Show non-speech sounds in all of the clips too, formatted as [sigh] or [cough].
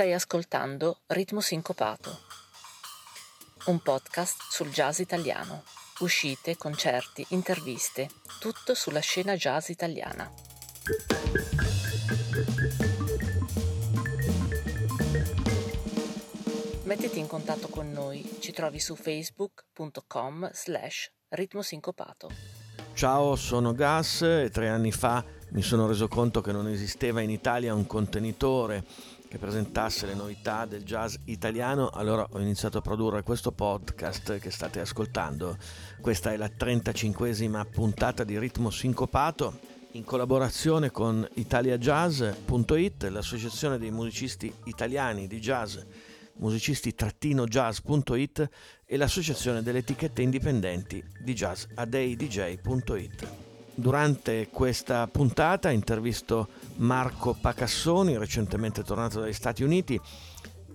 Stai ascoltando Ritmo Sincopato, un podcast sul jazz italiano. Uscite, concerti, interviste, tutto sulla scena jazz italiana. Mettiti in contatto con noi, ci trovi su facebook.com slash ritmosincopato. Ciao, sono Gas e tre anni fa mi sono reso conto che non esisteva in Italia un contenitore che presentasse le novità del jazz italiano, allora ho iniziato a produrre questo podcast che state ascoltando. Questa è la 35esima puntata di Ritmo Sincopato in collaborazione con italiajazz.it, l'associazione dei musicisti italiani di jazz musicisti-jazz.it e l'associazione delle etichette indipendenti di jazz adeidj.it. Durante questa puntata intervisto Marco Pacassoni, recentemente tornato dagli Stati Uniti,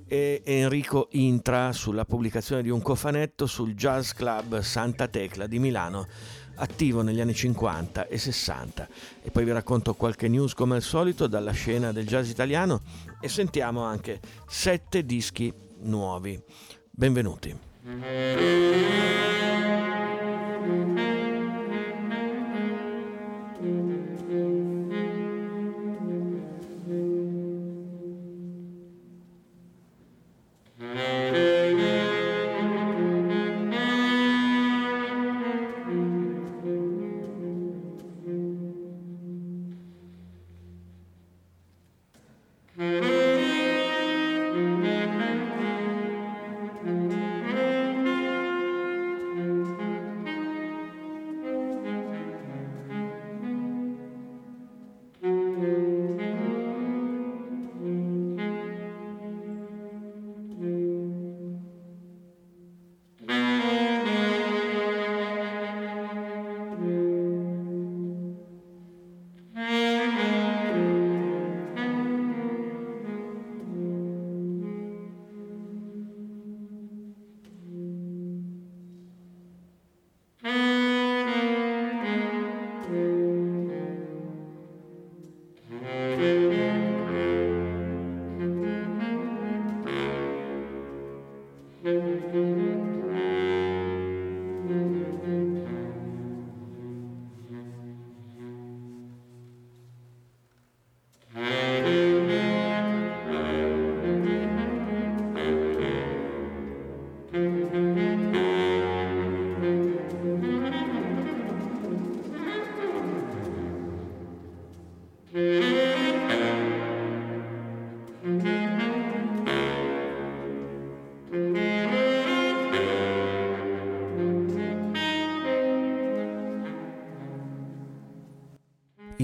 e Enrico Intra sulla pubblicazione di un cofanetto sul Jazz Club Santa Tecla di Milano, attivo negli anni 50 e 60. E poi vi racconto qualche news come al solito dalla scena del jazz italiano e sentiamo anche sette dischi nuovi. Benvenuti.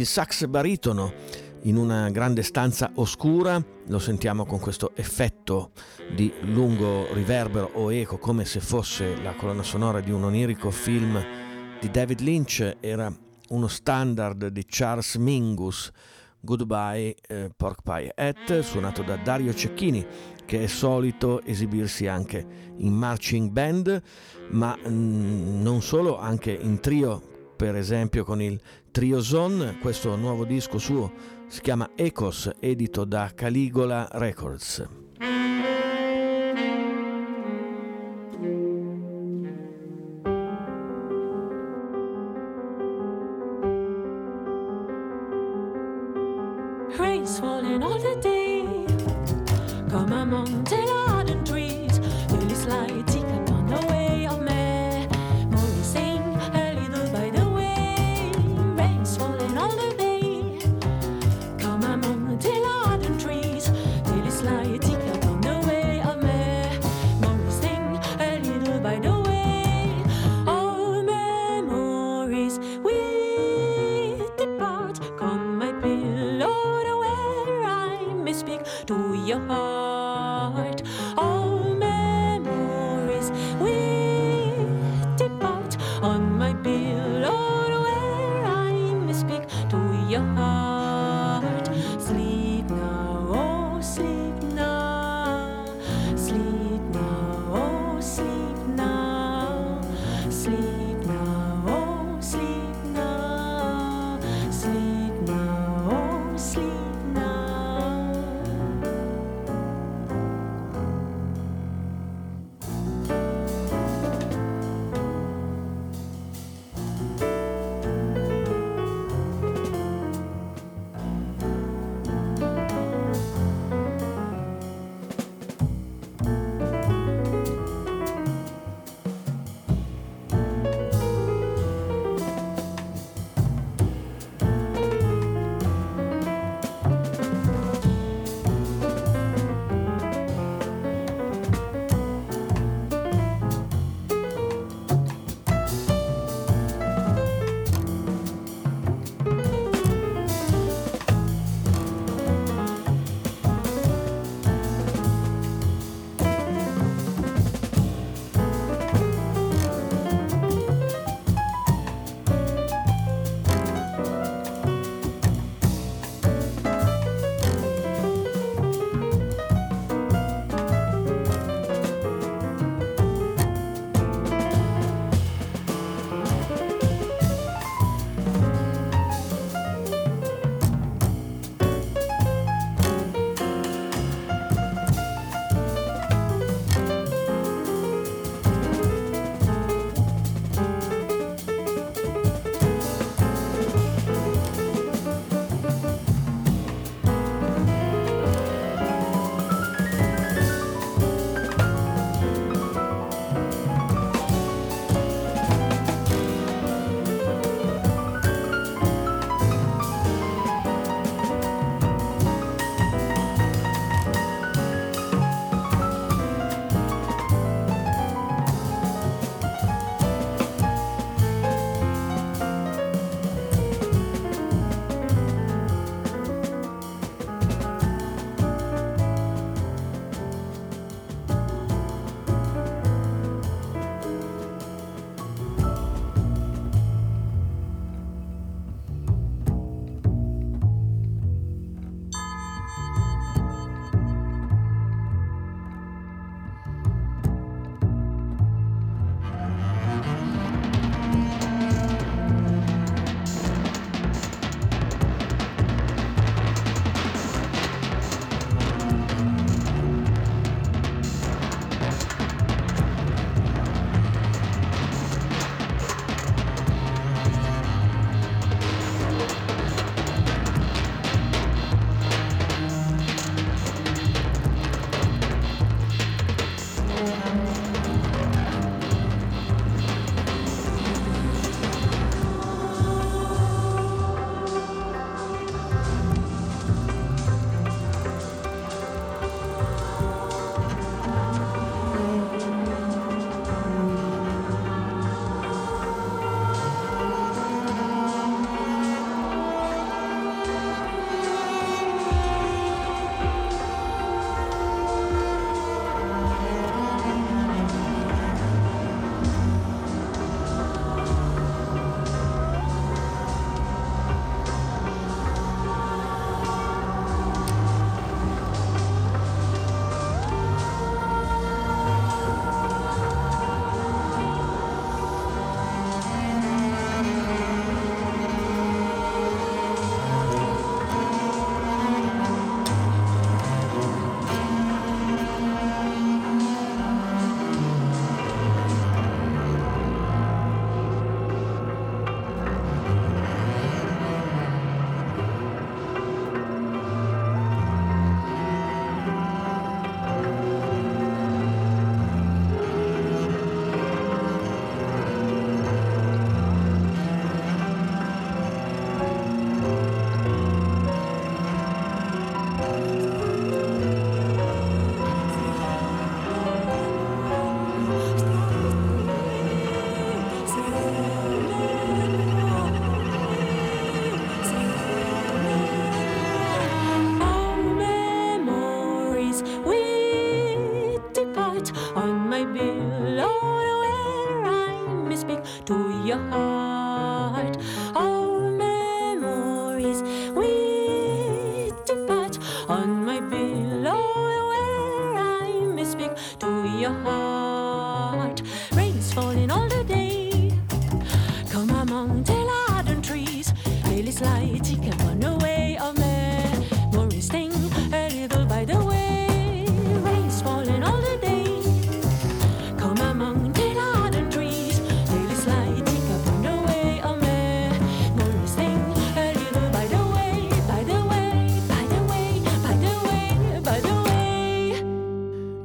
Il sax baritono in una grande stanza oscura, lo sentiamo con questo effetto di lungo riverbero o eco come se fosse la colonna sonora di un onirico film di David Lynch, era uno standard di Charles Mingus, Goodbye eh, Pork Pie Hat, suonato da Dario Cecchini, che è solito esibirsi anche in marching band, ma mh, mm, non solo, anche in trio per esempio con il Trio Zone, questo nuovo disco suo si chiama Ecos, edito da Caligola Records.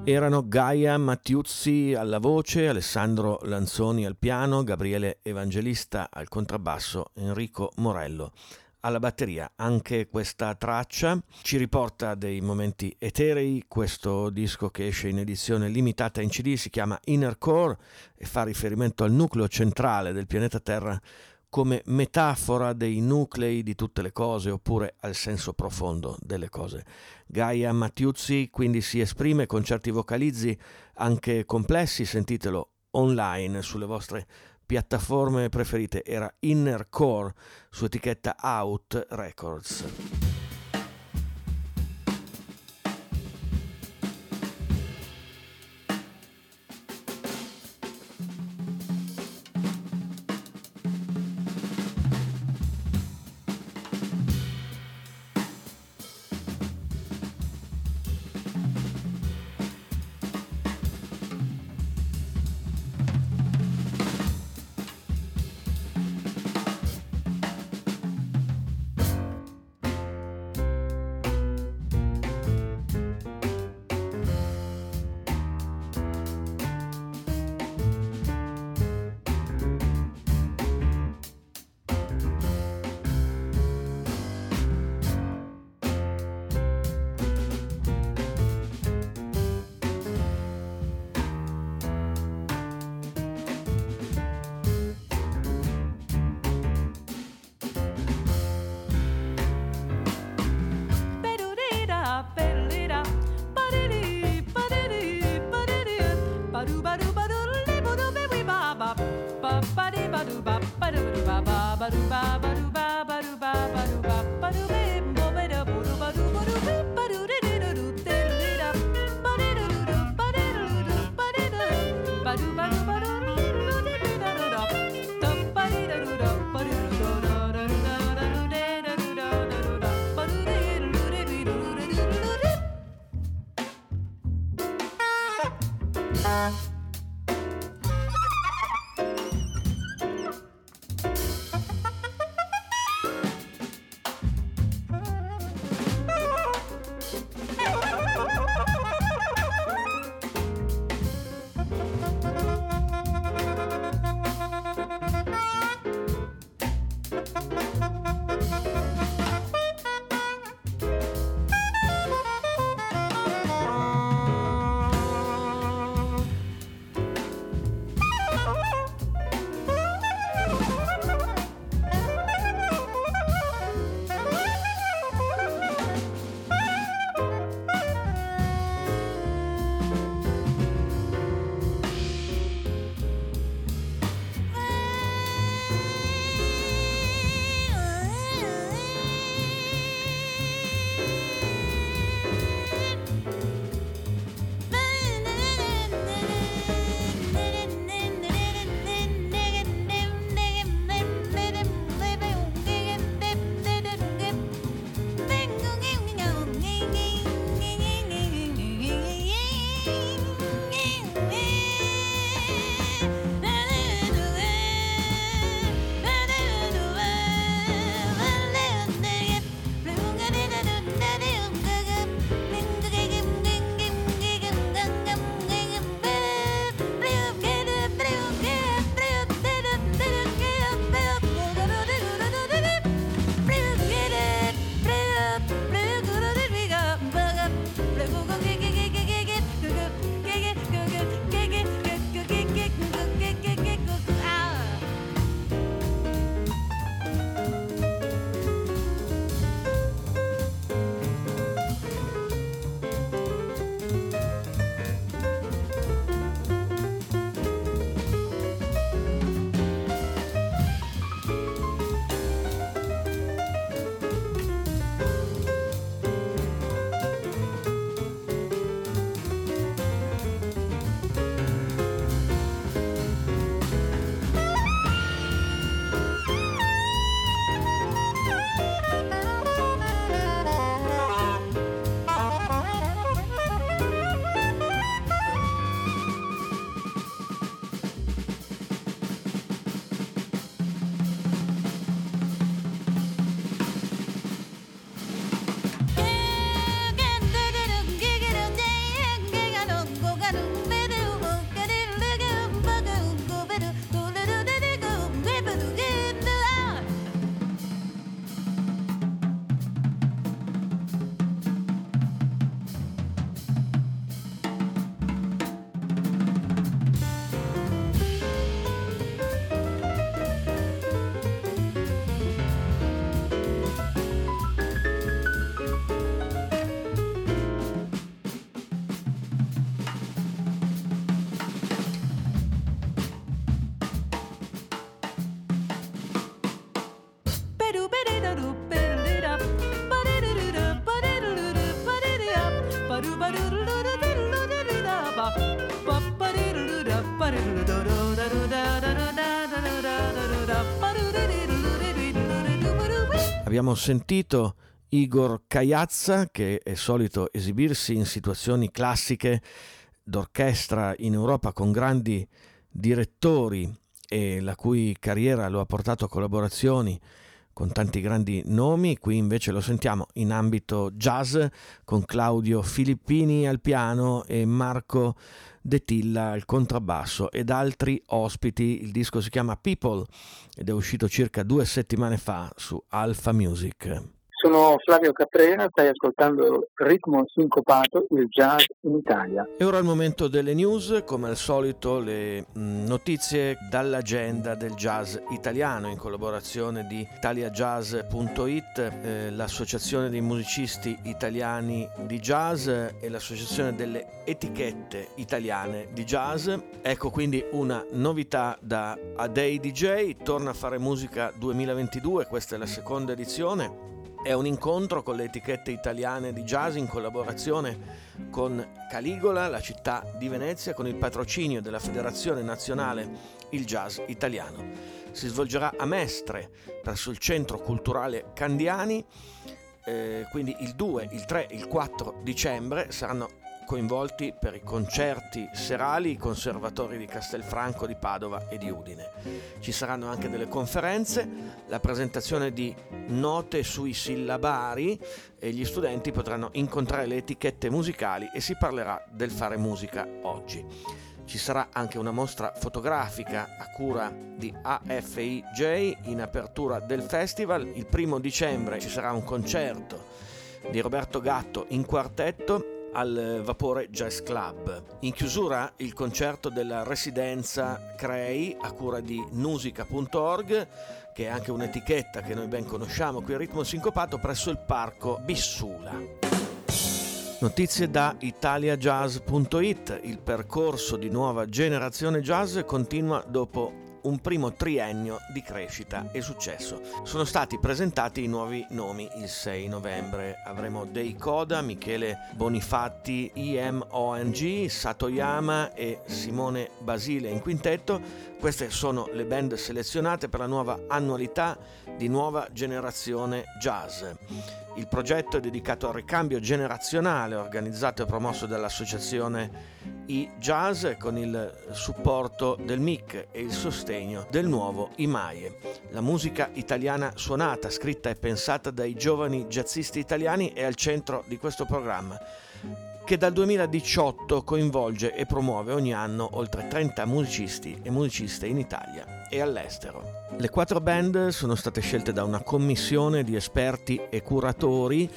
Erano Gaia Mattiuzzi alla voce, Alessandro Lanzoni al piano, Gabriele Evangelista al contrabbasso, Enrico Morello alla batteria. Anche questa traccia ci riporta dei momenti eterei. Questo disco che esce in edizione limitata in CD si chiama Inner Core e fa riferimento al nucleo centrale del pianeta Terra come metafora dei nuclei di tutte le cose oppure al senso profondo delle cose. Gaia Mattiuzzi quindi si esprime con certi vocalizzi anche complessi, sentitelo online sulle vostre piattaforme preferite, era Inner Core su etichetta Out Records. Aruba. Abbiamo sentito Igor Caiazza che è solito esibirsi in situazioni classiche d'orchestra in Europa con grandi direttori e la cui carriera lo ha portato a collaborazioni con tanti grandi nomi, qui invece lo sentiamo in ambito jazz con Claudio Filippini al piano e Marco De Tilla al contrabbasso ed altri ospiti. Il disco si chiama People ed è uscito circa due settimane fa su Alpha Music. Sono Flavio Caprera, stai ascoltando Ritmo Sincopato, il jazz in Italia. E ora è il momento delle news, come al solito le mm, notizie dall'agenda del jazz italiano in collaborazione di italiajazz.it, eh, l'associazione dei musicisti italiani di jazz e l'associazione delle etichette italiane di jazz. Ecco quindi una novità da A Day DJ, torna a fare musica 2022, questa è la seconda edizione è un incontro con le etichette italiane di jazz in collaborazione con Caligola, la città di Venezia, con il patrocinio della Federazione Nazionale Il Jazz Italiano. Si svolgerà a Mestre, presso il Centro Culturale Candiani, eh, quindi il 2, il 3, il 4 dicembre saranno coinvolti per i concerti serali i conservatori di Castelfranco, di Padova e di Udine. Ci saranno anche delle conferenze, la presentazione di note sui sillabari e gli studenti potranno incontrare le etichette musicali e si parlerà del fare musica oggi. Ci sarà anche una mostra fotografica a cura di AFIJ in apertura del festival. Il primo dicembre ci sarà un concerto di Roberto Gatto in quartetto al Vapore Jazz Club. In chiusura il concerto della residenza Crei a cura di nusica.org che è anche un'etichetta che noi ben conosciamo qui a Ritmo Sincopato presso il parco Bissula. Notizie da italiajazz.it, il percorso di nuova generazione jazz continua dopo un primo triennio di crescita e successo. Sono stati presentati i nuovi nomi il 6 novembre. Avremo Dei Coda, Michele Bonifatti, IMONG, Satoyama e Simone Basile in quintetto. Queste sono le band selezionate per la nuova annualità di nuova generazione jazz. Il progetto è dedicato al ricambio generazionale organizzato e promosso dall'associazione i-Jazz con il supporto del MIC e il sostegno del nuovo IMAIE. La musica italiana suonata, scritta e pensata dai giovani jazzisti italiani è al centro di questo programma che dal 2018 coinvolge e promuove ogni anno oltre 30 musicisti e musiciste in Italia e all'estero. Le quattro band sono state scelte da una commissione di esperti e curatori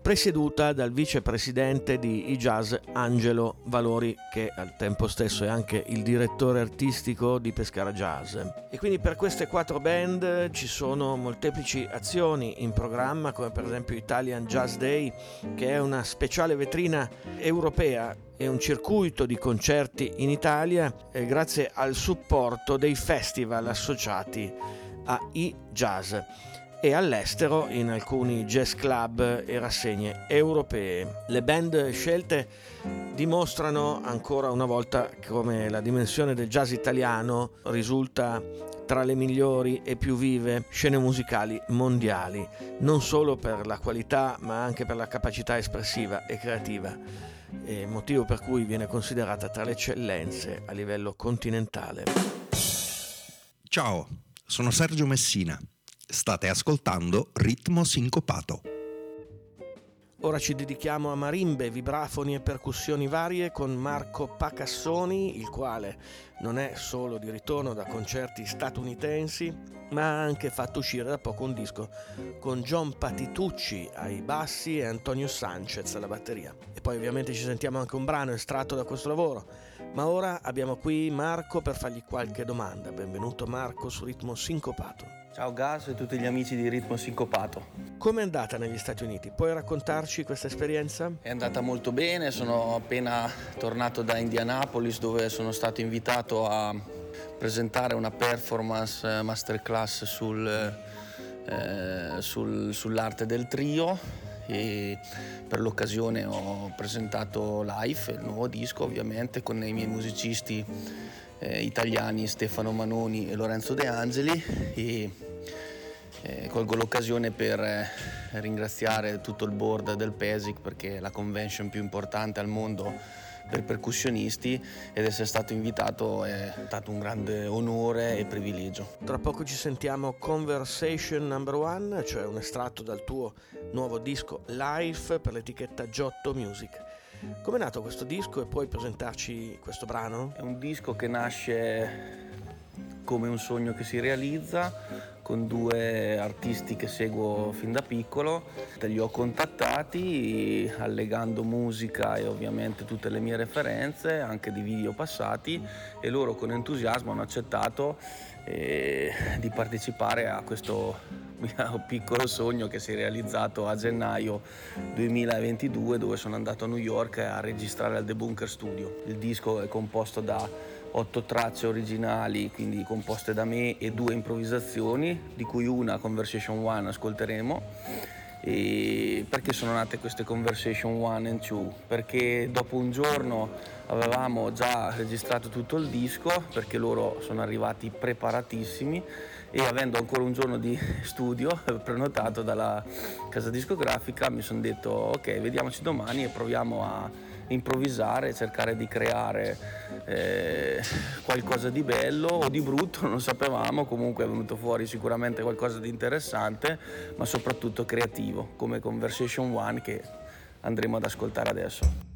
presieduta dal vicepresidente di iJazz Angelo Valori, che al tempo stesso è anche il direttore artistico di Pescara Jazz. E quindi per queste quattro band ci sono molteplici azioni in programma, come per esempio Italian Jazz Day, che è una speciale vetrina europea e un circuito di concerti in Italia eh, grazie al supporto dei festival associati a iJazz e all'estero in alcuni jazz club e rassegne europee. Le band scelte dimostrano ancora una volta come la dimensione del jazz italiano risulta tra le migliori e più vive scene musicali mondiali, non solo per la qualità ma anche per la capacità espressiva e creativa, motivo per cui viene considerata tra le eccellenze a livello continentale. Ciao, sono Sergio Messina State ascoltando Ritmo Sincopato. Ora ci dedichiamo a marimbe, vibrafoni e percussioni varie con Marco Pacassoni, il quale non è solo di ritorno da concerti statunitensi, ma ha anche fatto uscire da poco un disco con John Patitucci ai bassi e Antonio Sanchez alla batteria. E poi ovviamente ci sentiamo anche un brano estratto da questo lavoro. Ma ora abbiamo qui Marco per fargli qualche domanda. Benvenuto Marco su Ritmo Sincopato. Ciao Gas e tutti gli amici di Ritmo Sincopato. Come è andata negli Stati Uniti? Puoi raccontarci questa esperienza? È andata molto bene, sono appena tornato da Indianapolis dove sono stato invitato a presentare una performance eh, masterclass sul, eh, sul, sull'arte del trio e per l'occasione ho presentato Life, il nuovo disco ovviamente con i miei musicisti eh, italiani Stefano Manoni e Lorenzo De Angeli e eh, colgo l'occasione per eh, ringraziare tutto il board del PESIC perché è la convention più importante al mondo per percussionisti ed essere stato invitato è stato un grande onore e privilegio. Tra poco ci sentiamo Conversation Number One, cioè un estratto dal tuo nuovo disco Live per l'etichetta Giotto Music. Come è nato questo disco e puoi presentarci questo brano? È un disco che nasce come un sogno che si realizza con due artisti che seguo fin da piccolo. Li ho contattati allegando musica e ovviamente tutte le mie referenze, anche di video passati e loro con entusiasmo hanno accettato eh, di partecipare a questo [laughs] mio piccolo sogno che si è realizzato a gennaio 2022 dove sono andato a New York a registrare al The Bunker Studio. Il disco è composto da otto tracce originali, quindi composte da me, e due improvvisazioni, di cui una Conversation One ascolteremo. E perché sono nate queste Conversation One and Two? Perché dopo un giorno avevamo già registrato tutto il disco, perché loro sono arrivati preparatissimi e avendo ancora un giorno di [laughs] studio prenotato dalla casa discografica mi sono detto ok vediamoci domani e proviamo a improvvisare, cercare di creare eh, qualcosa di bello o di brutto, non sapevamo, comunque è venuto fuori sicuramente qualcosa di interessante, ma soprattutto creativo, come Conversation One che andremo ad ascoltare adesso.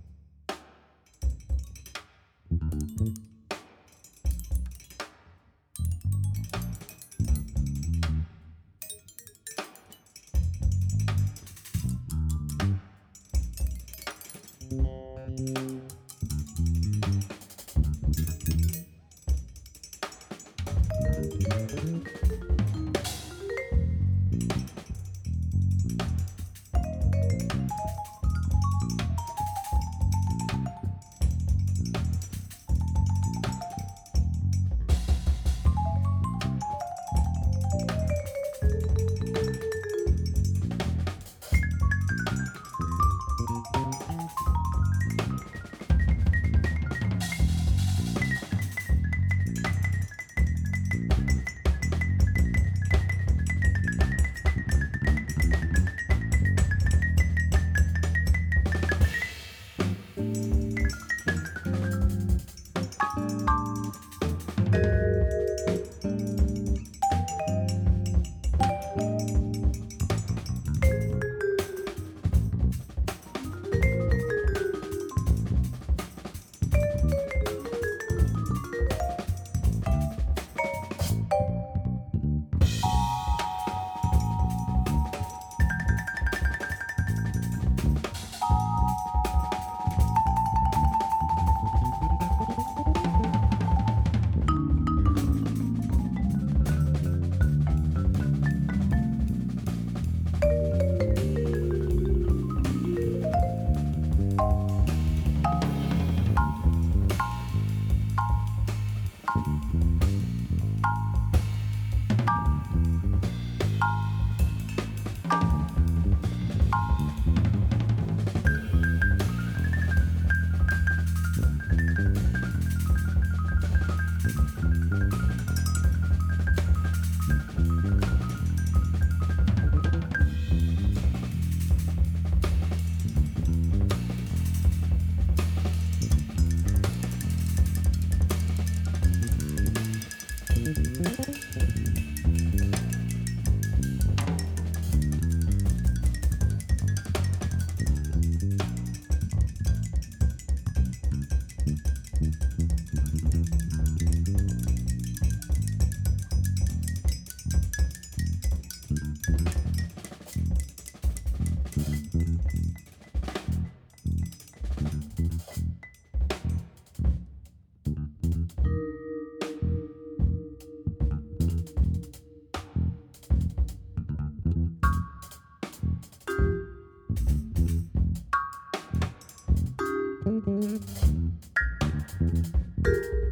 you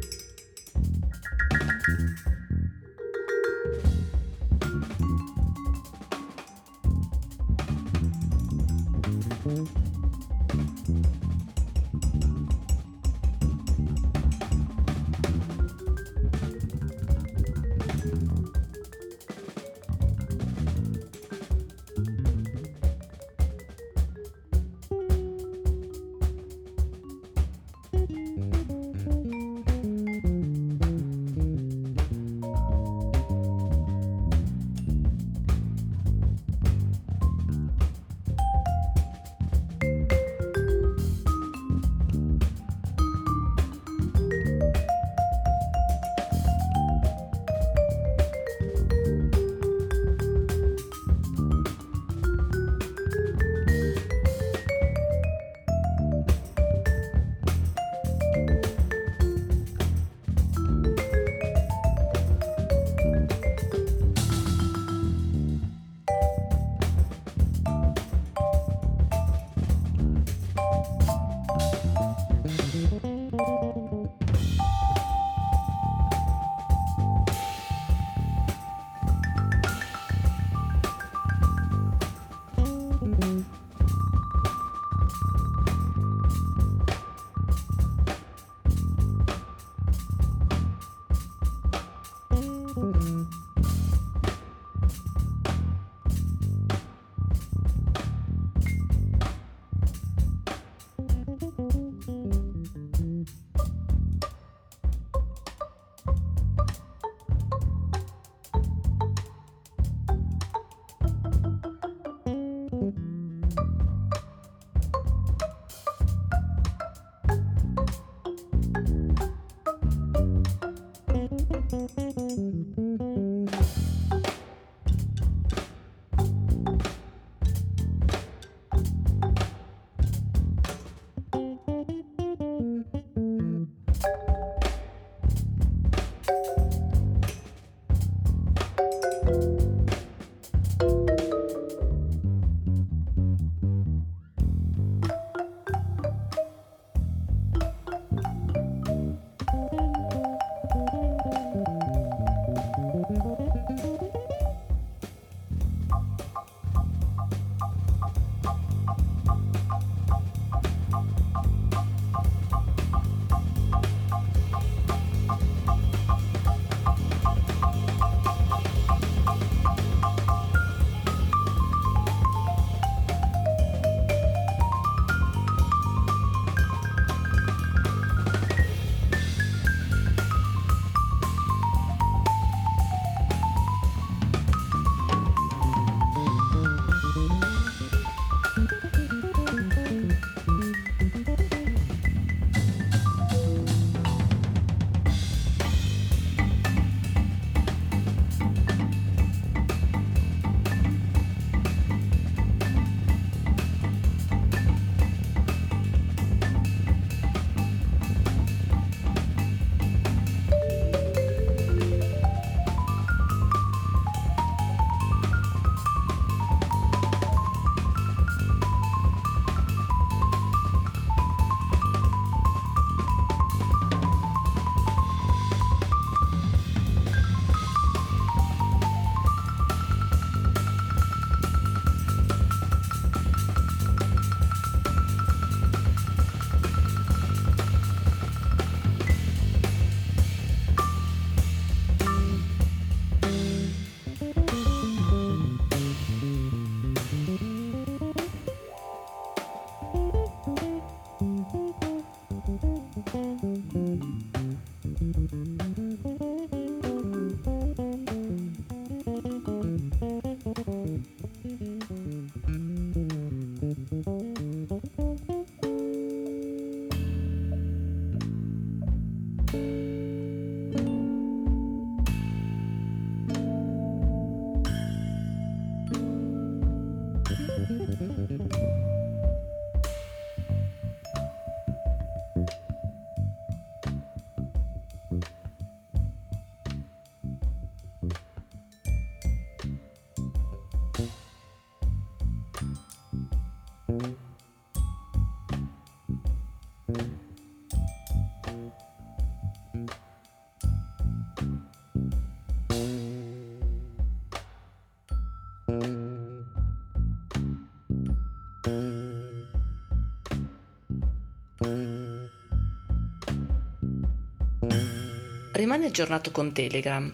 Rimani aggiornato con Telegram.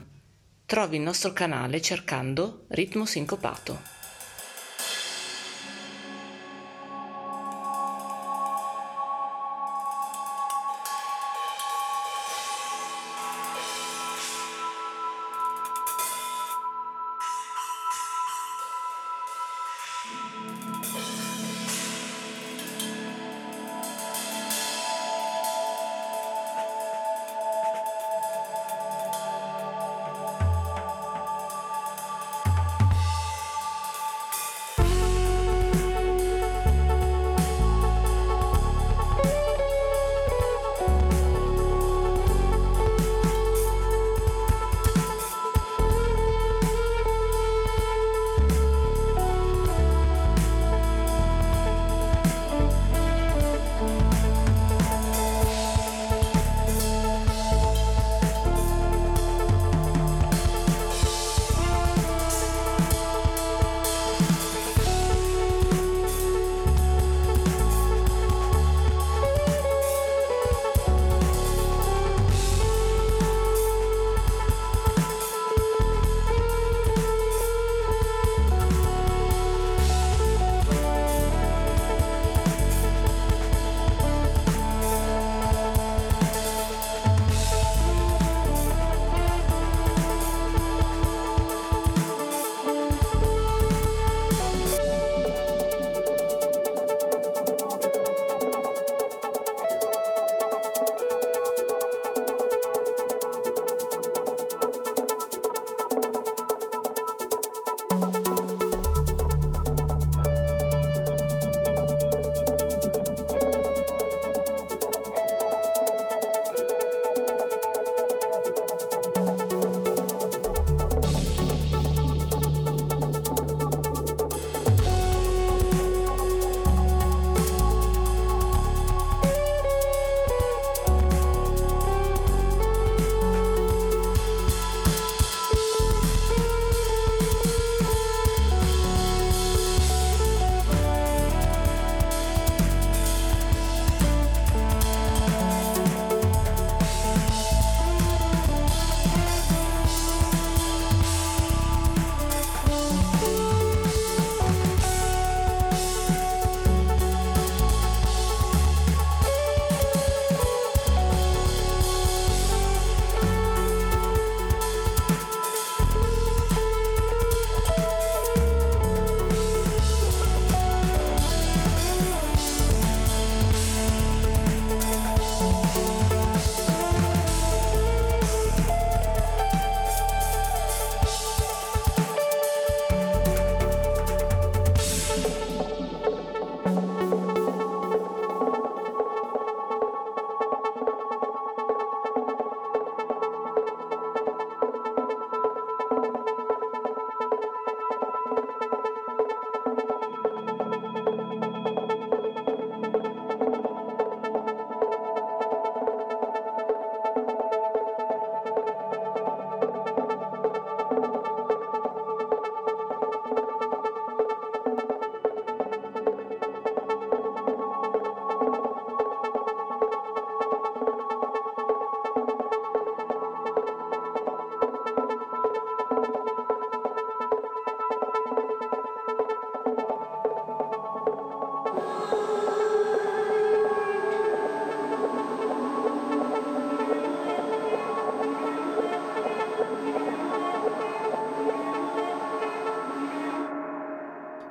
Trovi il nostro canale cercando Ritmo Sincopato.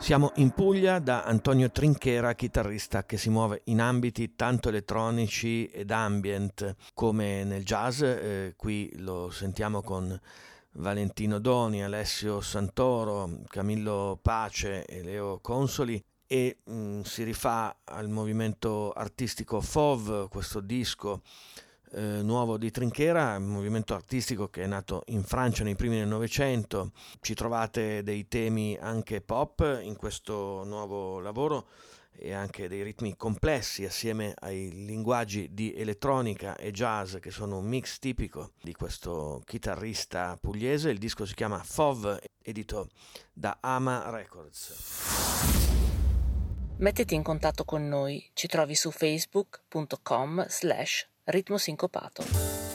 Siamo in Puglia da Antonio Trinchera, chitarrista che si muove in ambiti tanto elettronici ed ambient come nel jazz. Eh, qui lo sentiamo con Valentino Doni, Alessio Santoro, Camillo Pace e Leo Consoli e mh, mm, si rifà al movimento artistico FOV, questo disco eh, nuovo di Trinchera, un movimento artistico che è nato in Francia nei primi del Novecento. Ci trovate dei temi anche pop in questo nuovo lavoro e anche dei ritmi complessi assieme ai linguaggi di elettronica e jazz che sono un mix tipico di questo chitarrista pugliese. Il disco si chiama FOV, edito da Ama Records. Mettiti in contatto con noi, ci trovi su facebook.com slash ritmo sincopato.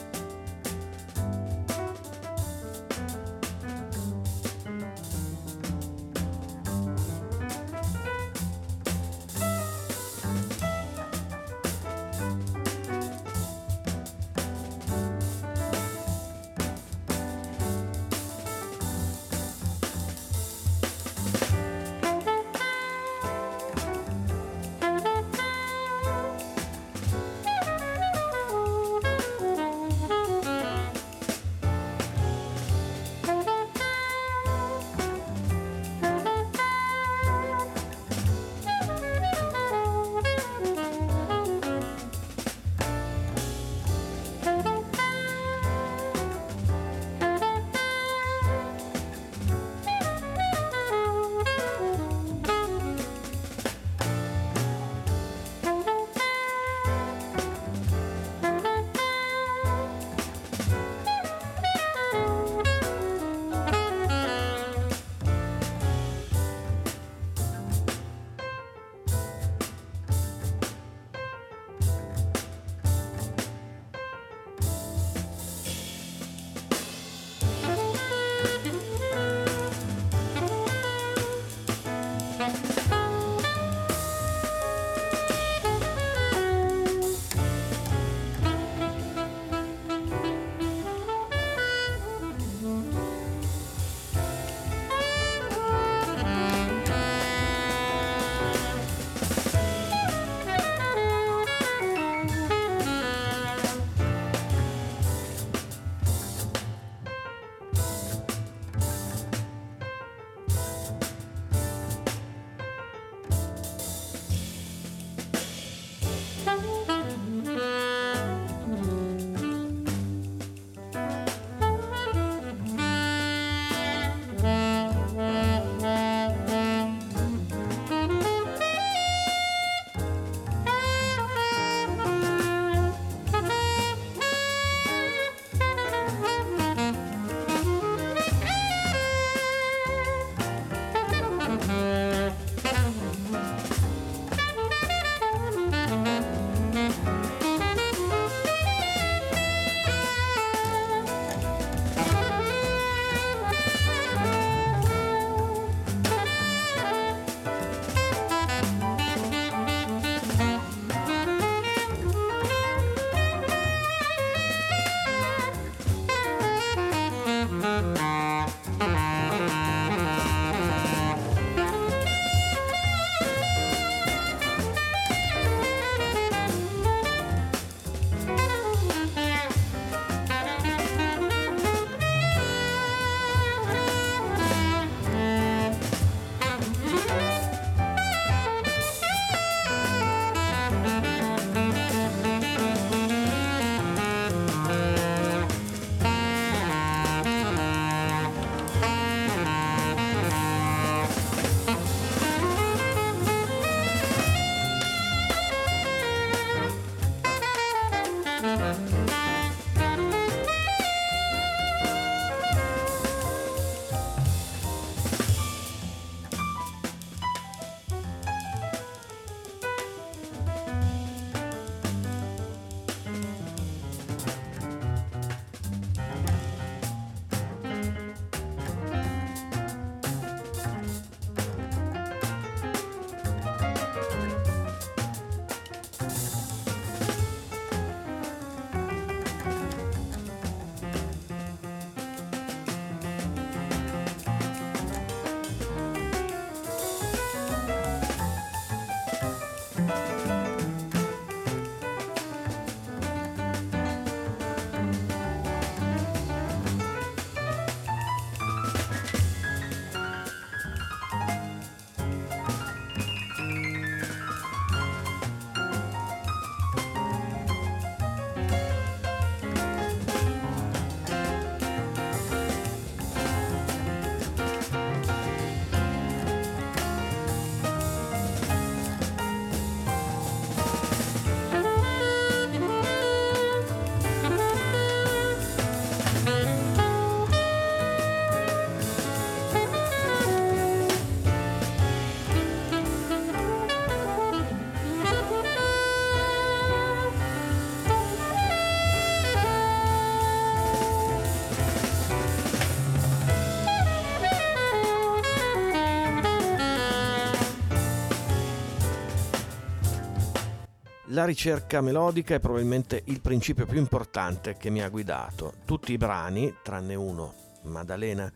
La ricerca melodica è probabilmente il principio più importante che mi ha guidato. Tutti i brani, tranne uno, Maddalena,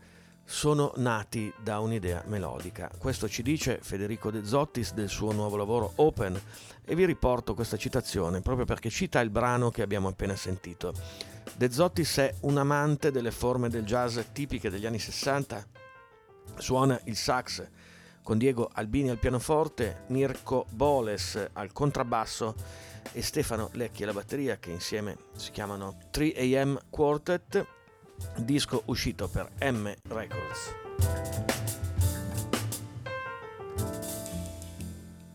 sono nati da un'idea melodica. Questo ci dice Federico De Zottis del suo nuovo lavoro Open e vi riporto questa citazione proprio perché cita il brano che abbiamo appena sentito. De Zottis è un amante delle forme del jazz tipiche degli anni 60, suona il sax con Diego Albini al pianoforte, Mirko Boles al contrabbasso e Stefano Lecchi alla batteria che insieme si chiamano 3AM Quartet, disco uscito per M Records.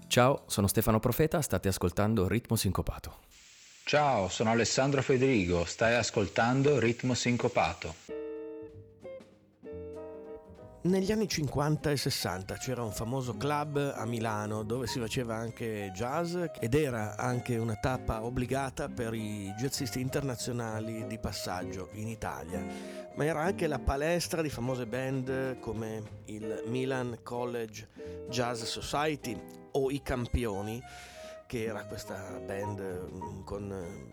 Ciao, sono Stefano Profeta, state ascoltando Ritmo Sincopato. Ciao, sono Alessandro Federigo, stai ascoltando Ritmo Sincopato. Negli anni 50 e 60 c'era un famoso club a Milano dove si faceva anche jazz ed era anche una tappa obbligata per i jazzisti internazionali di passaggio in Italia, ma era anche la palestra di famose band come il Milan College Jazz Society o i Campioni, che era questa band mm, con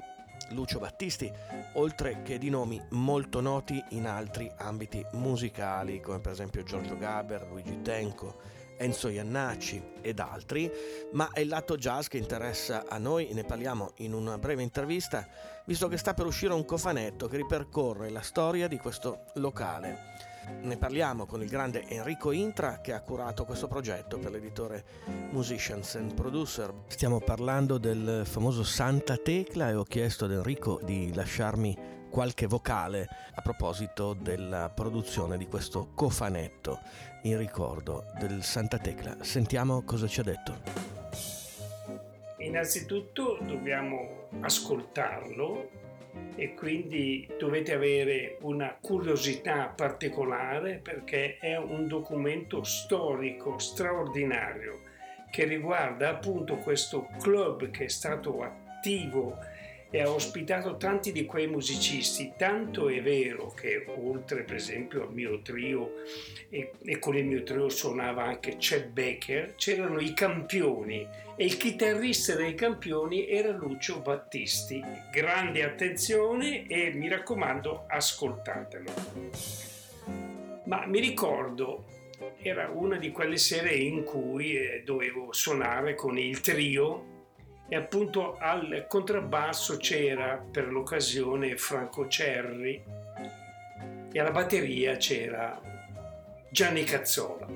Lucio Battisti, oltre che di nomi molto noti in altri ambiti musicali, come per esempio Giorgio Gaber, Luigi Tenco, Enzo Iannacci ed altri, ma è il lato jazz che interessa a noi, ne parliamo in una breve intervista, visto che sta per uscire un cofanetto che ripercorre la storia di questo locale. Ne parliamo con il grande Enrico Intra che ha curato questo progetto per l'editore Musicians and Producer. Stiamo parlando del famoso Santa Tecla e ho chiesto ad Enrico di lasciarmi qualche vocale a proposito della produzione di questo cofanetto in ricordo del Santa Tecla. Sentiamo cosa ci ha detto. Innanzitutto dobbiamo ascoltarlo e quindi dovete avere una curiosità particolare perché è un documento storico straordinario che riguarda appunto questo club che è stato attivo e ha ospitato tanti di quei musicisti, tanto è vero che oltre per esempio al mio trio e, e con il mio trio suonava anche Chet Baker, c'erano i campioni e il chitarrista dei campioni era Lucio Battisti. Grande attenzione e mi raccomando ascoltatelo. Ma mi ricordo era una di quelle sere in cui eh, dovevo suonare con il trio e appunto al contrabbasso c'era per l'occasione Franco Cerri e alla batteria c'era Gianni Cazzola.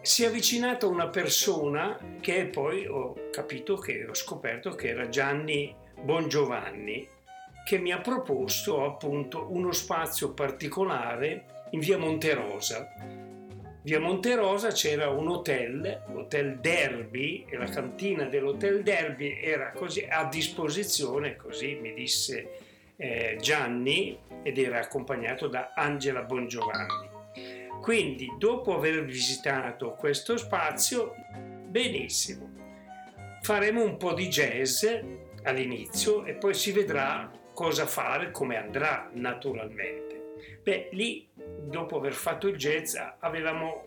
Si è avvicinata una persona che poi ho capito che ho scoperto che era Gianni Bongiovanni che mi ha proposto appunto uno spazio particolare in via Monterosa Via Monterosa c'era un hotel, l'Hotel Derby, e la cantina dell'Hotel Derby era così a disposizione, così mi disse eh, Gianni, ed era accompagnato da Angela Bongiovanni. Quindi, dopo aver visitato questo spazio, benissimo, faremo un po' di jazz all'inizio e poi si vedrà cosa fare, come andrà naturalmente. Beh, lì dopo aver fatto il jazz avevamo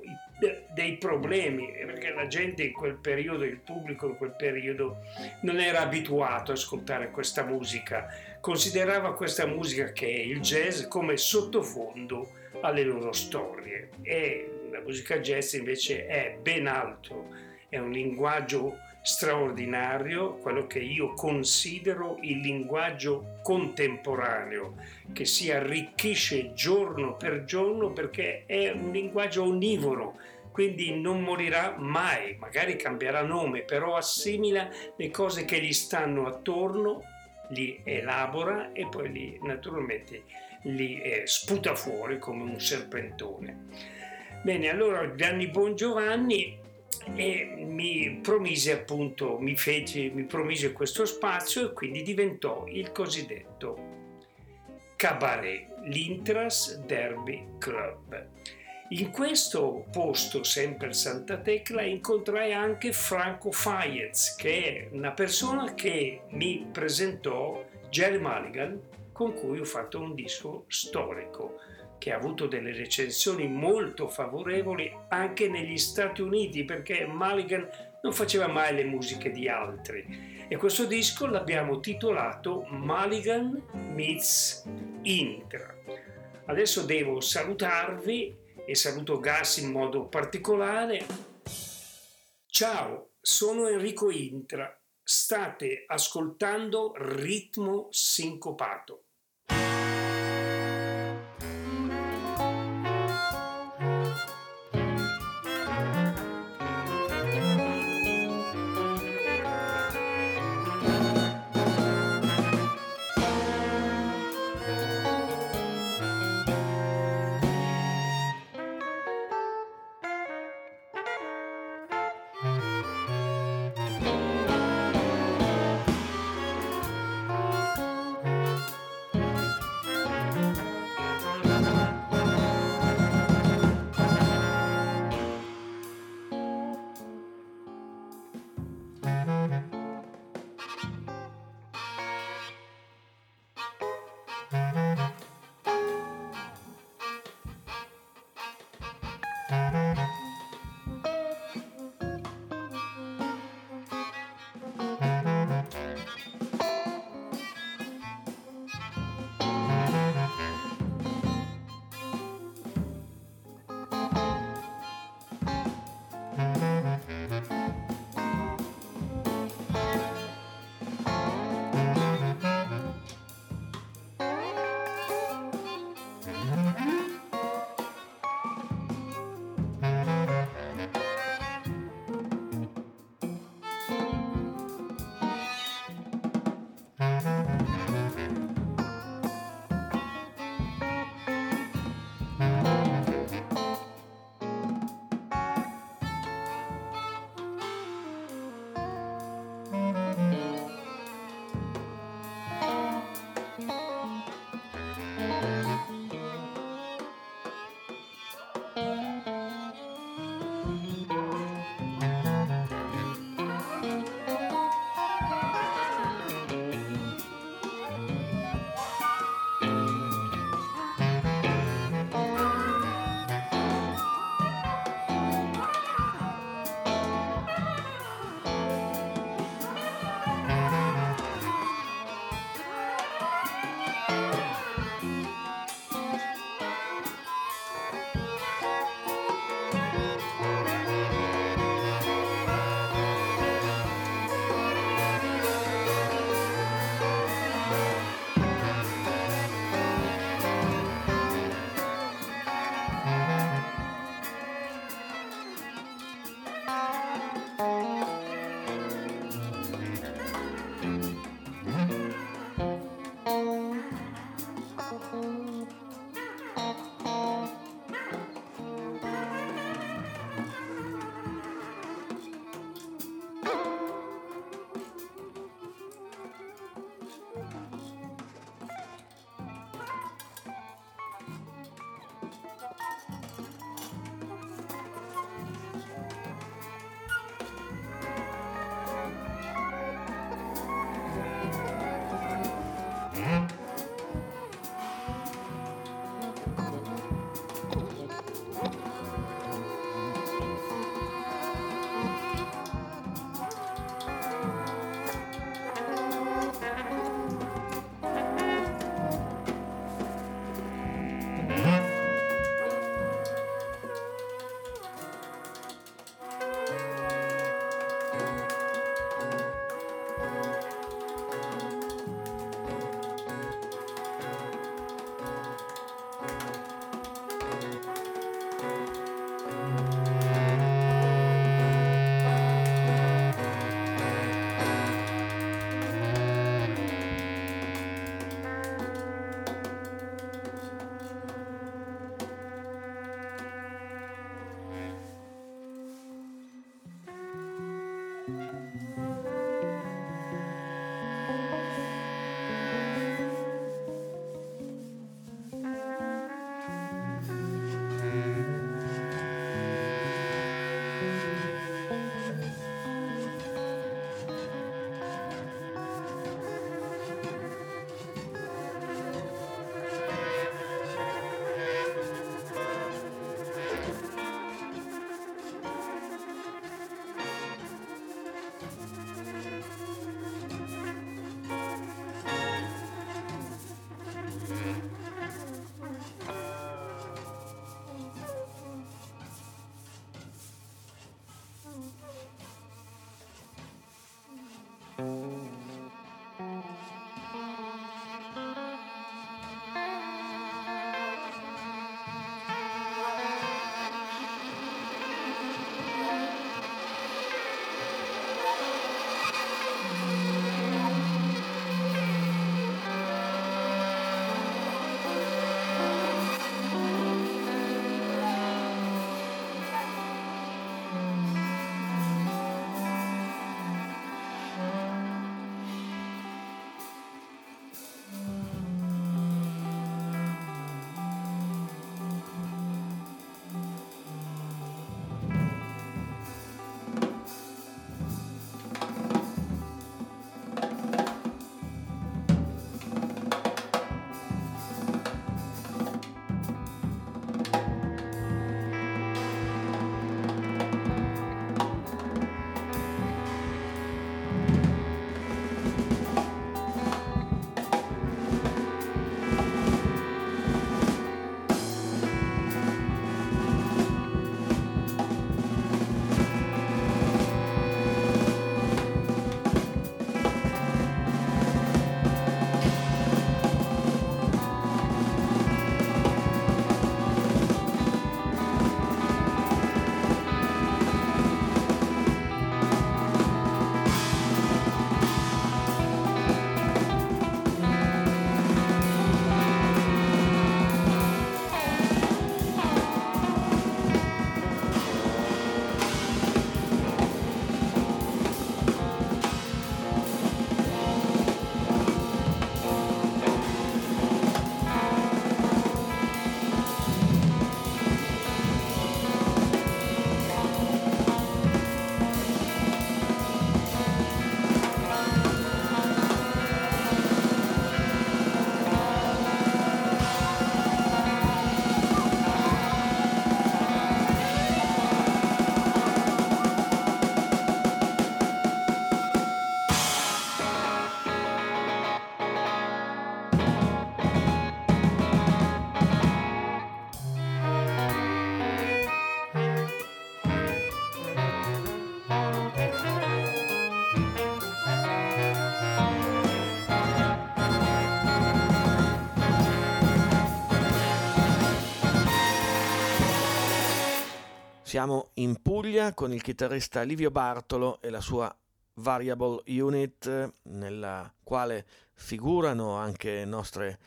dei problemi perché la gente in quel periodo, il pubblico in quel periodo non era abituato ad ascoltare questa musica, considerava questa musica che è il jazz come sottofondo alle loro storie. E la musica jazz invece è ben altro, è un linguaggio straordinario, quello che io considero il linguaggio contemporaneo, che si arricchisce giorno per giorno perché è un linguaggio onnivoro, quindi non morirà mai, magari cambierà nome, però assimila le cose che gli stanno attorno, li elabora e poi li, naturalmente li eh, sputa fuori come un serpentone. Bene, allora Gianni Bongiovanni e mi promise appunto, mi, fece, mi promise questo spazio e quindi diventò il cosiddetto Cabaret, l'Intras Derby Club. In questo posto, sempre a Santa Tecla, incontrai anche Franco Fayez, che è una persona che mi presentò Jerry Mulligan, con cui ho fatto un disco storico che ha avuto delle recensioni molto favorevoli anche negli Stati Uniti perché Mulligan non faceva mai le musiche di altri e questo disco l'abbiamo titolato Mulligan Meets Intra. Adesso devo salutarvi e saluto Gas in modo particolare. Ciao, sono Enrico Intra. State ascoltando Ritmo Sincopato. Siamo in Puglia con il chitarrista Livio Bartolo e la sua Variable Unit, nella quale figurano anche nostre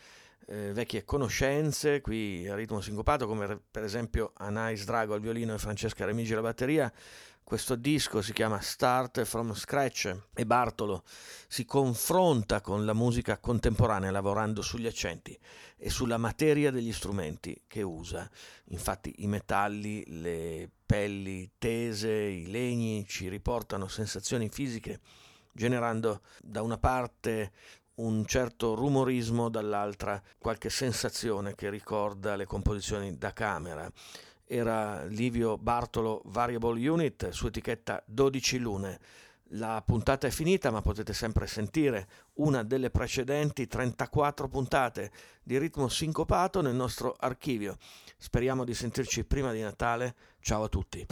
eh, vecchie conoscenze qui a ritmo sincopato, come per esempio Anais Drago al violino e Francesca Remigi alla batteria. Questo disco si chiama Start from Scratch e Bartolo si confronta con la musica contemporanea lavorando sugli accenti e sulla materia degli strumenti che usa. Infatti i metalli, le pelli tese, i legni ci riportano sensazioni fisiche generando da una parte un certo rumorismo, dall'altra qualche sensazione che ricorda le composizioni da camera. Era Livio Bartolo Variable Unit su etichetta 12 lune. La puntata è finita, ma potete sempre sentire una delle precedenti 34 puntate di ritmo sincopato nel nostro archivio. Speriamo di sentirci prima di Natale. Ciao a tutti.